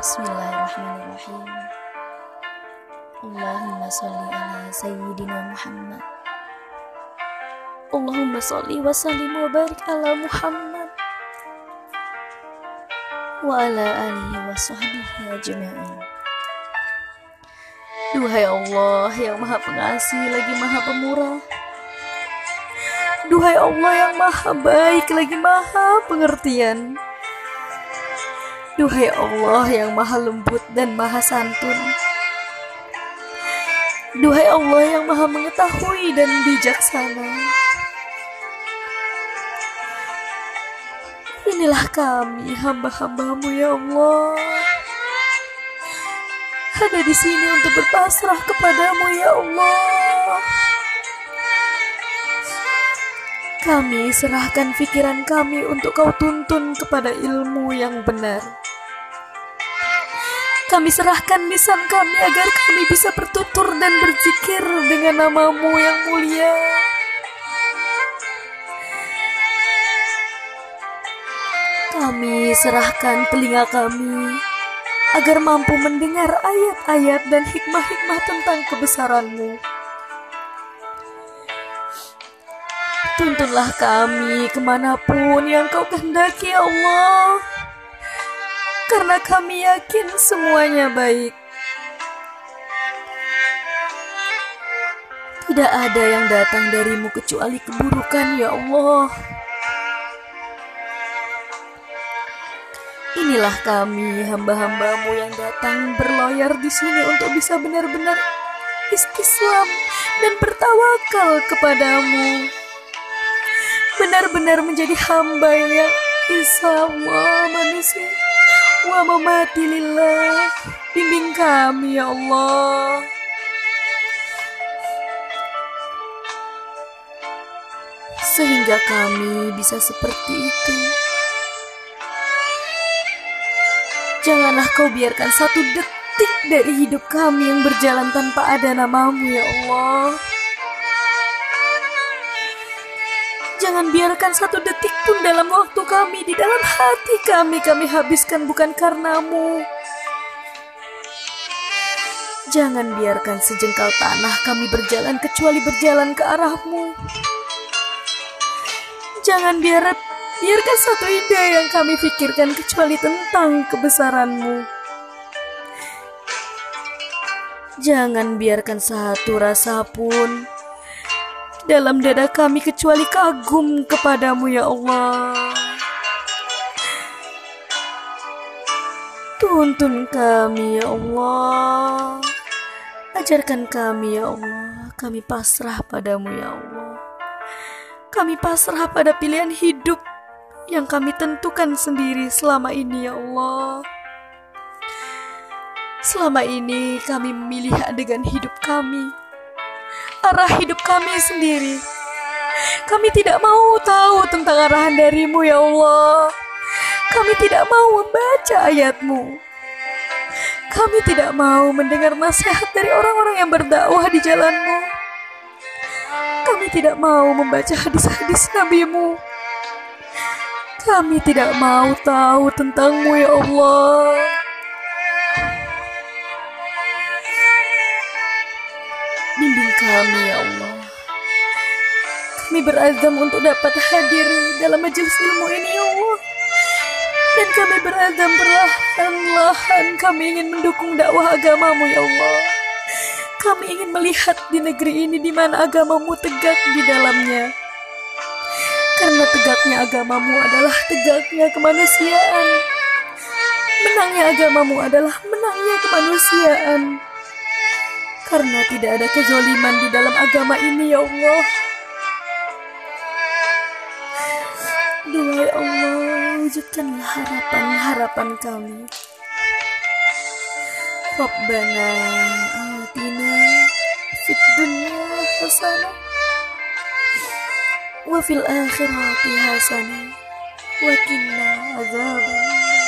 Bismillahirrahmanirrahim. Allahumma salli ala sayyidina Muhammad. Allahumma salli wa sallim wa ala Muhammad wa ala alihi wa sahbihi ajma'in. Duhai Allah yang maha pengasih lagi maha pemurah. Duhai Allah yang maha baik lagi maha pengertian. Duhai Allah yang maha lembut dan maha santun. Duhai Allah yang maha mengetahui dan bijaksana. Inilah kami hamba-hambamu ya Allah. Ada di sini untuk berpasrah kepadamu ya Allah. Kami serahkan pikiran kami untuk kau tuntun kepada ilmu yang benar. Kami serahkan lisan kami agar kami bisa bertutur dan berzikir dengan namamu yang mulia. Kami serahkan telinga kami agar mampu mendengar ayat-ayat dan hikmah-hikmah tentang kebesaranmu. Tuntunlah kami ke mana pun yang kau kehendaki ya Allah. Karena kami yakin semuanya baik. Tidak ada yang datang darimu kecuali keburukan ya Allah. Inilah kami hamba-hambamu yang datang berloyar di sini untuk bisa benar-benar istislam dan bertawakal kepadamu. Benar-benar menjadi hamba yang insya manusia wa mamati lillah. Bimbing kami ya Allah. Sehingga kami bisa seperti itu. Janganlah kau biarkan satu detik dari hidup kami yang berjalan tanpa ada namamu ya Allah. Jangan biarkan satu detik pun dalam waktu kami, di dalam hati kami, kami habiskan bukan karenamu. Jangan biarkan sejengkal tanah kami berjalan kecuali berjalan ke arahmu. Jangan biar, biarkan satu ide yang kami pikirkan kecuali tentang kebesaranmu. Jangan biarkan satu rasa pun dalam dada kami kecuali kagum kepadamu ya Allah. Tuntun kami ya Allah. Ajarkan kami ya Allah. Kami pasrah padamu ya Allah. Kami pasrah pada pilihan hidup yang kami tentukan sendiri selama ini ya Allah. Selama ini kami memilih adegan hidup kami arah hidup kami sendiri. Kami tidak mau tahu tentang arahan darimu ya Allah. Kami tidak mau membaca ayatmu. Kami tidak mau mendengar nasihat dari orang-orang yang berdakwah di jalanmu. Kami tidak mau membaca hadis-hadis nabimu. Kami tidak mau tahu tentangmu ya Allah. Bimbing kami ya Allah. Kami berazam untuk dapat hadir dalam majelis ilmu ini ya Allah. Dan kami berazam perlahan-lahan kami ingin mendukung dakwah agamamu ya Allah. Kami ingin melihat di negeri ini di mana agamamu tegak di dalamnya. Karena tegaknya agamamu adalah tegaknya kemanusiaan. Menangnya agamamu adalah menangnya kemanusiaan. Karena tidak ada kezoliman di dalam agama ini ya Allah. Doa ya Allah, wujudkanlah harapan-harapan kami. Rabbana atina fid dunya hasanah wa fil akhirati hasanah wa qina azaban